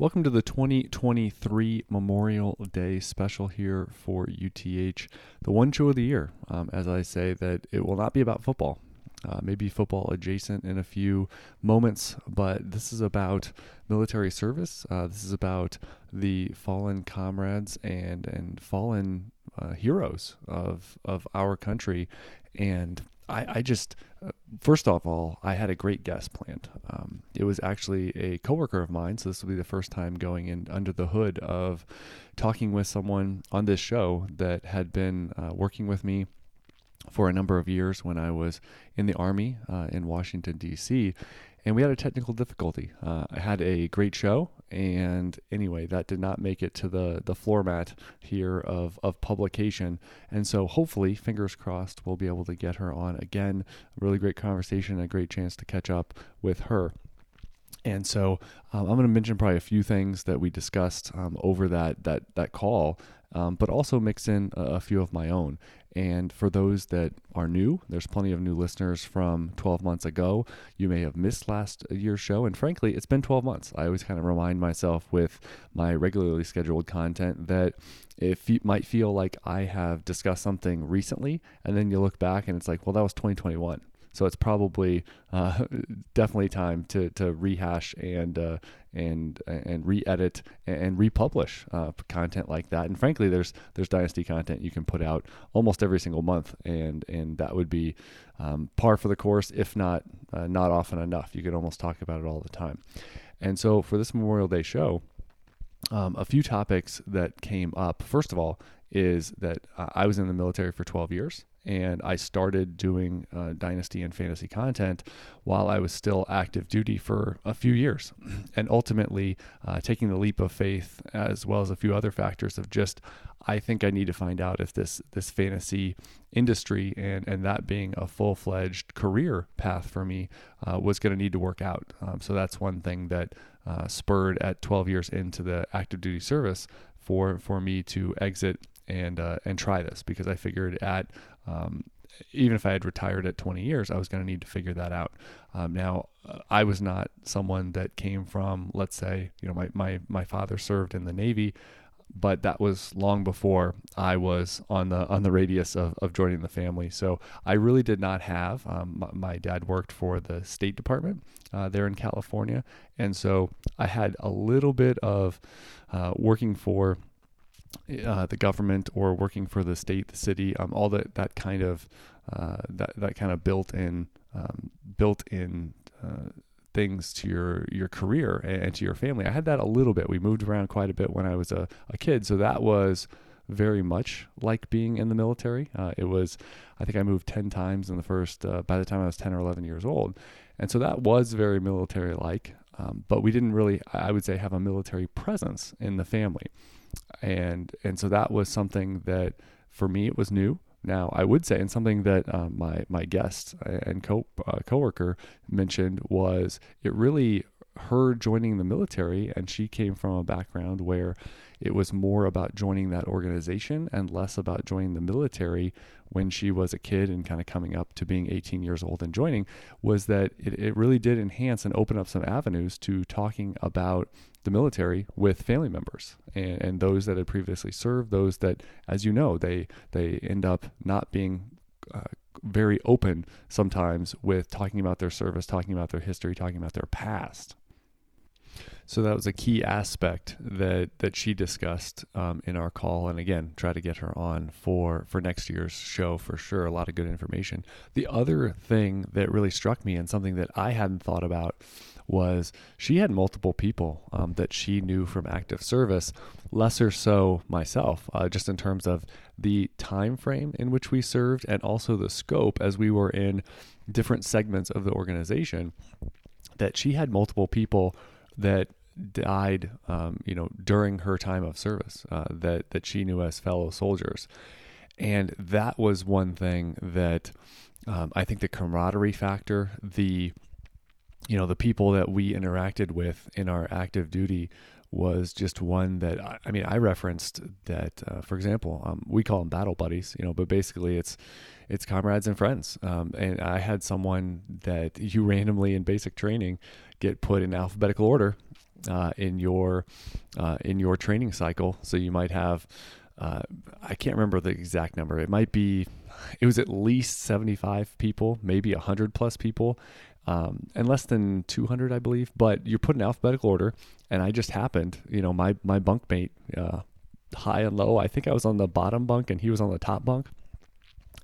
Welcome to the 2023 Memorial Day special here for UTH, the one show of the year. Um, as I say, that it will not be about football. Uh, maybe football adjacent in a few moments, but this is about military service. Uh, this is about the fallen comrades and and fallen uh, heroes of of our country, and I, I just, uh, first off all, I had a great guest planned. Um, it was actually a coworker of mine, so this will be the first time going in under the hood of talking with someone on this show that had been uh, working with me for a number of years when I was in the Army uh, in Washington, D.C and we had a technical difficulty. Uh, I had a great show, and anyway, that did not make it to the the floor mat here of of publication. And so, hopefully, fingers crossed, we'll be able to get her on again. A really great conversation, a great chance to catch up with her. And so, um, I'm going to mention probably a few things that we discussed um, over that that that call, um, but also mix in a, a few of my own. And for those that are new, there's plenty of new listeners from 12 months ago. You may have missed last year's show. And frankly, it's been 12 months. I always kind of remind myself with my regularly scheduled content that it might feel like I have discussed something recently. And then you look back and it's like, well, that was 2021. So it's probably uh, definitely time to, to rehash and uh, and and re-edit and republish uh, content like that. And frankly, there's there's dynasty content you can put out almost every single month, and and that would be um, par for the course, if not uh, not often enough. You could almost talk about it all the time. And so for this Memorial Day show, um, a few topics that came up. First of all, is that uh, I was in the military for 12 years and I started doing uh, dynasty and fantasy content while I was still active duty for a few years, and ultimately uh, taking the leap of faith as well as a few other factors of just I think I need to find out if this this fantasy industry and and that being a full fledged career path for me uh, was going to need to work out. Um, so that's one thing that uh, spurred at 12 years into the active duty service for for me to exit and uh, and try this because I figured at um, even if I had retired at 20 years, I was going to need to figure that out. Um, now, uh, I was not someone that came from, let's say, you know, my, my, my father served in the Navy, but that was long before I was on the on the radius of, of joining the family. So I really did not have. Um, my, my, dad worked for the State Department uh, there in California, and so I had a little bit of uh, working for uh, the government or working for the state, the city, um, all that that kind of uh, that that kind of built in um, built in uh, things to your your career and, to your family. I had that a little bit. We moved around quite a bit when I was a, a kid, so that was very much like being in the military. Uh, it was, I think I moved 10 times in the first, uh, by the time I was 10 or 11 years old. And so that was very military like, um, but we didn't really, I would say, have a military presence in the family and and so that was something that for me it was new. Now I would say, and something that um, my my guest and co uh, coworker mentioned was it really her joining the military, and she came from a background where it was more about joining that organization and less about joining the military when she was a kid and kind of coming up to being 18 years old and joining was that it, it really did enhance and open up some avenues to talking about the military with family members and, and those that had previously served those that as you know they they end up not being uh, very open sometimes with talking about their service talking about their history talking about their past so that was a key aspect that that she discussed um, in our call, and again, try to get her on for for next year's show for sure. A lot of good information. The other thing that really struck me, and something that I hadn't thought about, was she had multiple people um, that she knew from active service. Lesser so myself, uh, just in terms of the time frame in which we served, and also the scope as we were in different segments of the organization. That she had multiple people that died, um, you know, during her time of service uh, that that she knew as fellow soldiers, and that was one thing that um, I think the camaraderie factor, the you know, the people that we interacted with in our active duty was just one that I mean I referenced that uh, for example um, we call them battle buddies you know but basically it's it's comrades and friends. Um, and I had someone that you randomly in basic training get put in alphabetical order uh, in your uh, in your training cycle. So you might have uh, I can't remember the exact number. It might be it was at least 75 people, maybe 100 plus people, um, and less than 200, I believe. But you're put in alphabetical order, and I just happened, you know, my my bunkmate, uh, high and low. I think I was on the bottom bunk, and he was on the top bunk,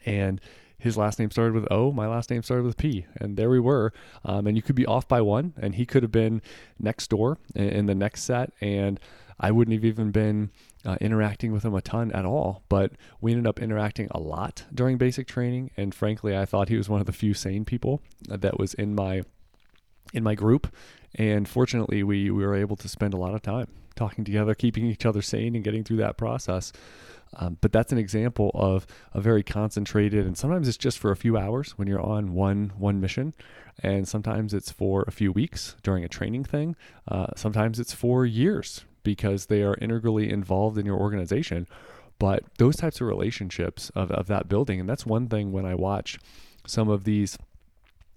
and his last name started with O, my last name started with P, and there we were. Um, and you could be off by one, and he could have been next door in, the next set, and I wouldn't have even been uh, interacting with him a ton at all. But we ended up interacting a lot during basic training, and frankly, I thought he was one of the few sane people that was in my in my group. And fortunately, we, we were able to spend a lot of time talking together, keeping each other sane, and getting through that process. Um, but that's an example of a very concentrated, and sometimes it's just for a few hours when you're on one one mission, and sometimes it's for a few weeks during a training thing. Uh, sometimes it's for years because they are integrally involved in your organization. But those types of relationships of, of that building, and that's one thing when I watch some of these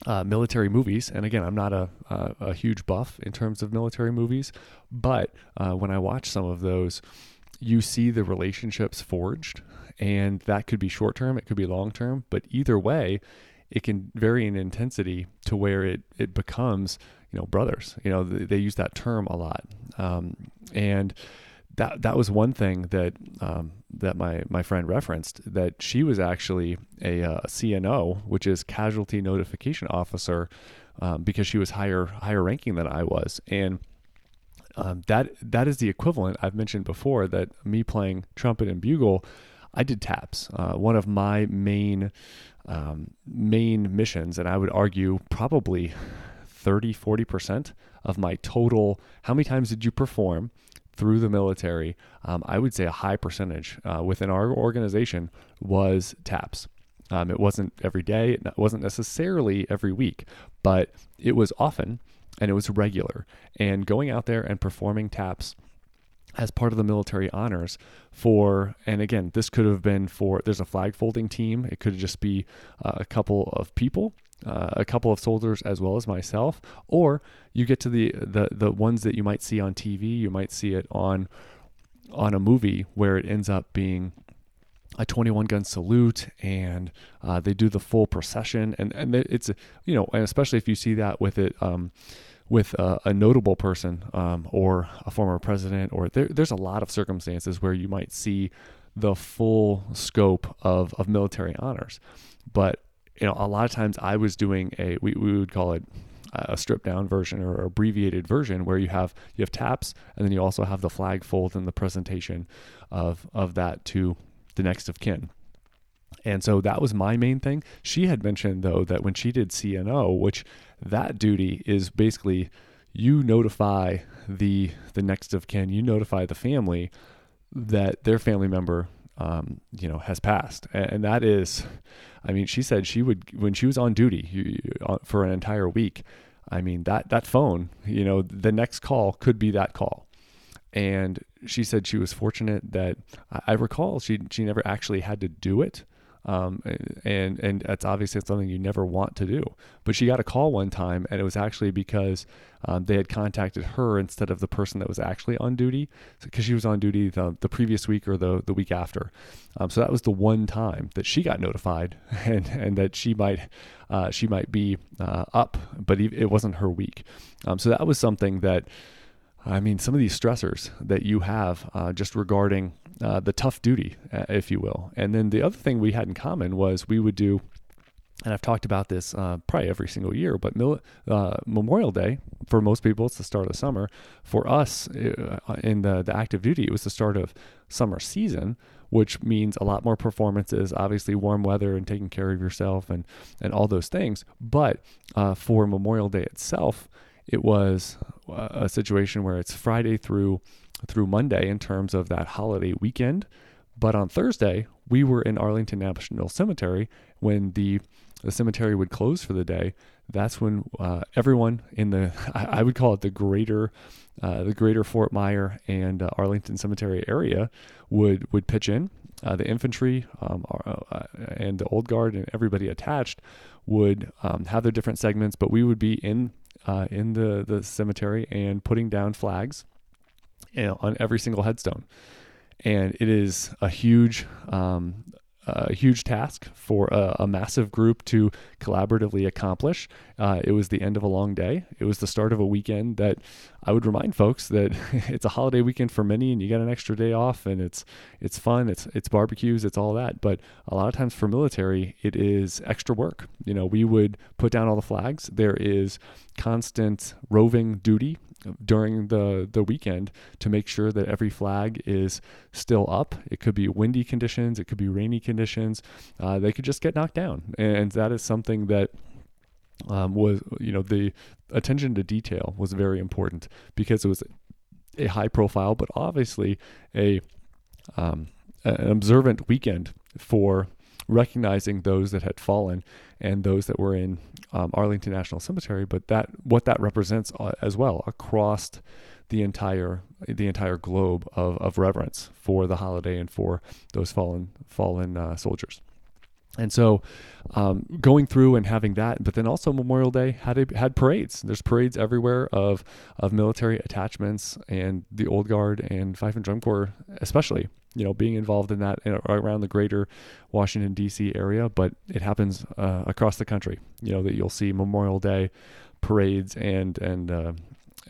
uh, military movies, and again, I'm not a, a, huge buff in terms of military movies, but uh, when I watch some of those, you see the relationships forged, and that could be short term, it could be long term, but either way, it can vary in intensity to where it it becomes you know brothers. You know they, they use that term a lot. Um, and that that was one thing that um, that my my friend referenced that she was actually a, a uh, CNO which is casualty notification officer um, because she was higher higher ranking than I was. And um, that that is the equivalent I've mentioned before that me playing trumpet and bugle I did taps uh, one of my main um, main missions and I would argue probably 30, 40% of my total. How many times did you perform through the military? Um, I would say a high percentage uh, within our organization was taps. Um, it wasn't every day, it wasn't necessarily every week, but it was often and it was regular. And going out there and performing taps as part of the military honors for and again this could have been for there's a flag folding team it could just be uh, a couple of people uh, a couple of soldiers as well as myself, or you get to the, the the ones that you might see on TV. You might see it on on a movie where it ends up being a 21 gun salute and uh, they do the full procession and and it's you know and especially if you see that with it um, with a, a, notable person um, or a former president or there, there's a lot of circumstances where you might see the full scope of, of military honors but you know, a lot of times I was doing a we, we would call it a stripped down version or abbreviated version where you have you have taps and then you also have the flag fold and the presentation of of that to the next of kin. And so that was my main thing. She had mentioned though that when she did CNO, which that duty is basically you notify the the next of kin, you notify the family that their family member um, you know, has passed, and that is, I mean, she said she would when she was on duty uh, for an entire week. I mean that that phone, you know, the next call could be that call, and she said she was fortunate that I recall she she never actually had to do it, um, and and that's obviously something you never want to do. But she got a call one time, and it was actually because um, they had contacted her instead of the person that was actually on duty, because she was on duty the, the previous week or the the week after. Um, so that was the one time that she got notified, and and that she might uh, she might be uh, up, but it wasn't her week. Um, so that was something that. I mean, some of these stressors that you have uh, just regarding uh, the tough duty, uh, if you will. And then the other thing we had in common was we would do, and I've talked about this uh, probably every single year, but Mil- uh, Memorial Day for most people it's the start of summer. For us uh, in the the active duty, it was the start of summer season, which means a lot more performances. Obviously, warm weather and taking care of yourself and and all those things. But uh, for Memorial Day itself, it was a situation where it's Friday through through Monday in terms of that holiday weekend. But on Thursday, we were in Arlington National Cemetery when the the cemetery would close for the day. That's when uh, everyone in the I, I, would call it the greater uh, the greater Fort Myer and uh, Arlington Cemetery area would would pitch in. Uh, the infantry um, uh, and the old guard and everybody attached would um, have their different segments, but we would be in uh, in the the cemetery and putting down flags on every single headstone. And it is a huge um, a huge task for a, a, massive group to collaboratively accomplish. Uh, it was the end of a long day. It was the start of a weekend that I would remind folks that it's a holiday weekend for many, and you get an extra day off, and it's it's fun. It's it's barbecues. It's all that. But a lot of times for military, it is extra work. You know, we would put down all the flags. There is constant roving duty during the the weekend to make sure that every flag is still up. It could be windy conditions, it could be rainy conditions. Uh, they could just get knocked down, and that is something that um, was you know the attention to detail was very important because it was a high profile, but obviously a um, an observant weekend for recognizing those that had fallen and those that were in um, Arlington National Cemetery, but that what that represents uh, as well across the entire the entire globe of, of reverence for the holiday and for those fallen fallen uh, soldiers. And so, um, going through and having that, but then also Memorial Day had a, had parades. There's parades everywhere of of military attachments and the Old Guard and Fife and Drum Corps, especially you know, being involved in that around the greater Washington D.C. area, but it happens uh, across the country. You know that you'll see Memorial Day parades and and uh,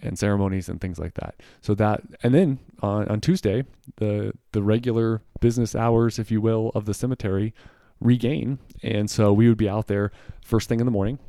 and ceremonies and things like that. So that and then on, on Tuesday, the the regular business hours, if you will, of the cemetery regain, and so we would be out there first thing in the morning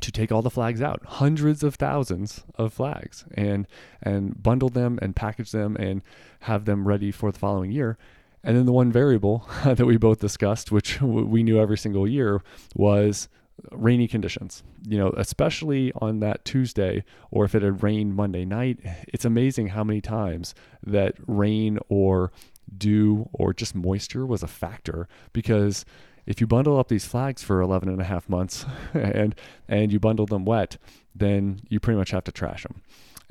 to take all the flags out, hundreds of thousands of flags, and and bundle them and package them and have them ready for the following year. And then the one variable that we both discussed, which we knew every single year, was rainy conditions. You know, especially on that Tuesday, or if it had rained Monday night, it's amazing how many times that rain or dew or just moisture was a factor because if you bundle up these flags for 11 and a half months and and you bundle them wet then you pretty much have to trash them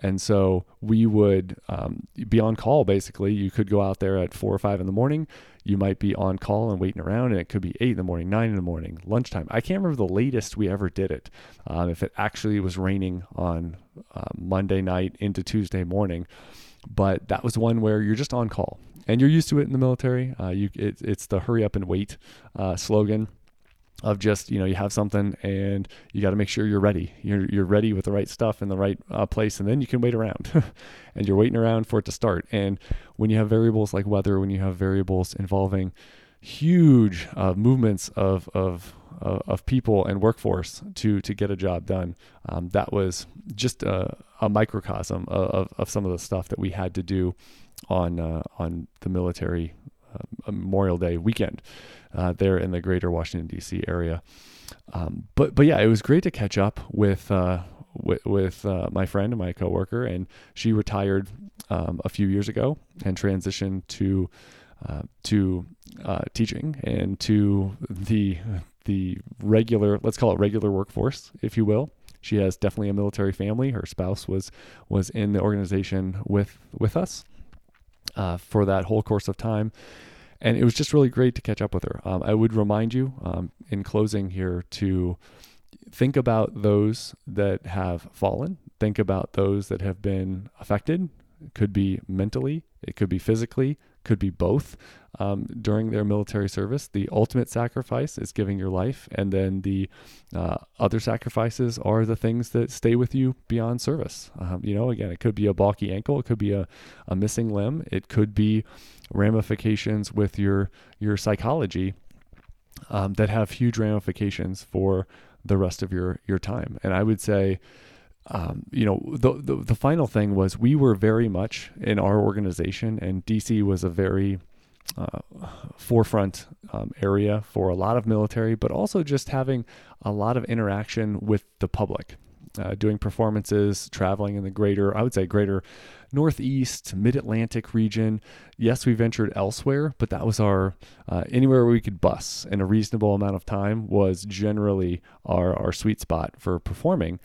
and so we would um, be on call basically. You could go out there at four or five in the morning. You might be on call and waiting around and it could be eight in the morning nine in the morning lunchtime. I can't remember the latest we ever did it. Um, if it actually was raining on uh, monday night into tuesday morning. But that was one where you're just on call and you're used to it in the military. Uh, you it, it's the hurry up and wait uh, slogan of just you know you have something and you got to make sure you're ready. You're you're ready with the right stuff in the right uh, place, and then you can wait around. and you're waiting around for it to start. And when you have variables like weather, when you have variables involving huge uh, movements of of uh, of people and workforce to to get a job done. Um, that was just a, a microcosm of, of, of, some of the stuff that we had to do on uh, on the military uh, Memorial Day weekend uh, there in the greater Washington D.C. area. Um, but but yeah, it was great to catch up with uh, with, with uh, my friend and my coworker, and she retired um, a few years ago and transitioned to uh, to uh, teaching and to the the regular let's call it regular workforce, if you will. She has definitely a military family. Her spouse was was in the organization with with us, uh, for that whole course of time. And it was just really great to catch up with her. Um, I would remind you um, in closing here to think about those that have fallen, think about those that have been affected. It could be mentally, it could be physically, could be both um, during their military service. The ultimate sacrifice is giving your life, and then the uh, other sacrifices are the things that stay with you beyond service. Um, you know, again, it could be a balky ankle, it could be a, a missing limb, it could be ramifications with your your psychology um, that have huge ramifications for the rest of your your time. And I would say. Um, you know, the, the, the final thing was we were very much in our organization, and DC was a very uh, forefront um, area for a lot of military, but also just having a lot of interaction with the public. Uh, doing performances, traveling in the greater, I would say, greater Northeast, Mid Atlantic region. Yes, we ventured elsewhere, but that was our uh, anywhere we could bus in a reasonable amount of time was generally our, our sweet spot for performing.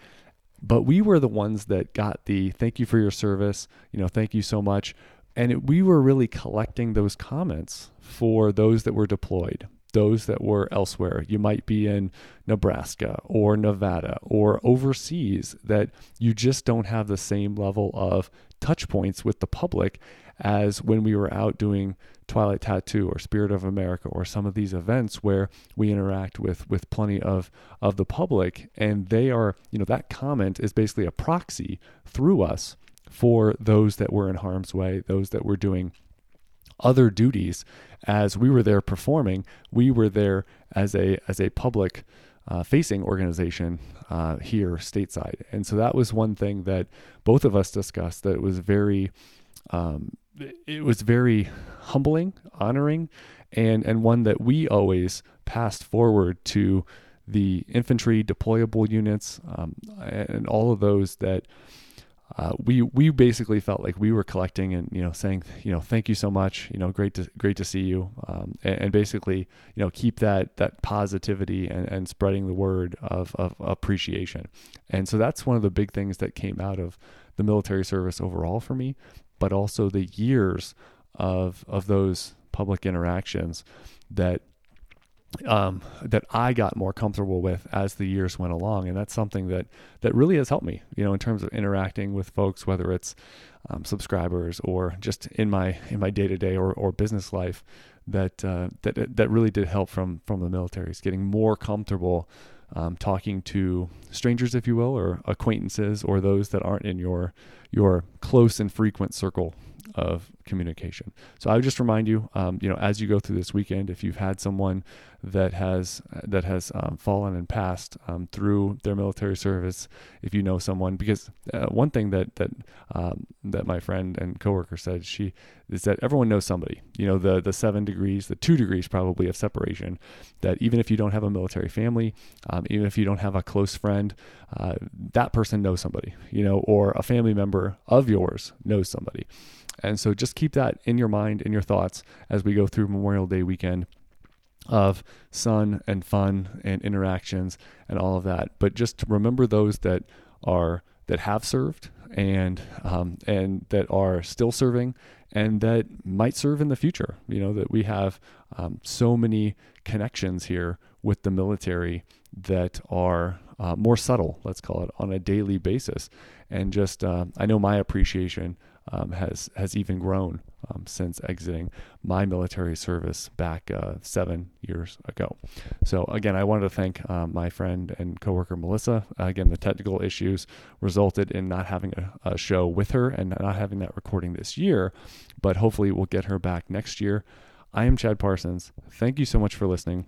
But we were the ones that got the thank you for your service, you know, thank you so much and it, we were really collecting those comments for those that were deployed those that were elsewhere. You might be in Nebraska or Nevada or overseas that you just don't have the same level of touch points with the public as when we were out doing Twilight Tattoo or Spirit of America or some of these events where we interact with with plenty of of the public and they are, you know, that comment is basically a proxy through us for those that were in harm's way, those that were doing other duties. As we were there performing we were there as a as a public uh, facing organization uh, here stateside. And so that was one thing that both of us discussed that was very um, it was very humbling honoring and and one that we always passed forward to the infantry deployable units um, and all of those that uh, we we basically felt like we were collecting and you know saying you know thank you so much you know great to great to see you. Um, and, and, basically you know keep that that positivity and, and spreading the word of, of appreciation. And so that's one of the big things that came out of the military service overall for me but also the years of of those public interactions that um, that I got more comfortable with as the years went along, and that's something that that really has helped me, you know, in terms of interacting with folks, whether it's um, subscribers or just in my in my day to day or or business life. That uh, that that really did help from from the military. Is getting more comfortable um, talking to strangers, if you will, or acquaintances, or those that aren't in your your close and frequent circle of communication. So I would just remind you, um, you know, as you go through this weekend, if you've had someone that has that has um, fallen and passed um, through their military service, if you know someone, because uh, one thing that that um, that my friend and coworker said, she is that everyone knows somebody. You know, the the seven degrees, the two degrees probably of separation. That even if you don't have a military family, um, even if you don't have a close friend, uh, that person knows somebody. You know, or a family member of yours knows somebody. And so just keep that in your mind, in your thoughts as we go through Memorial Day weekend of sun and fun and interactions and all of that. But just remember those that are that have served and um, and that are still serving and that might serve in the future. You know that we have um, so many connections here with the military that are uh, more subtle, let's call it, on a daily basis. And just uh, I know my appreciation um, has has even grown um, since exiting my military service back uh, seven years ago. So again, I wanted to thank uh, my friend and coworker Melissa. Uh, again, the technical issues resulted in not having a, a, show with her and not having that recording this year, but hopefully we'll get her back next year. I am Chad Parsons. Thank you so much for listening,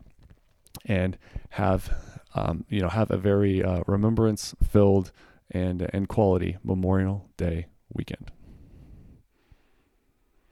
and have um, you know have a very uh, remembrance filled and and quality Memorial Day weekend.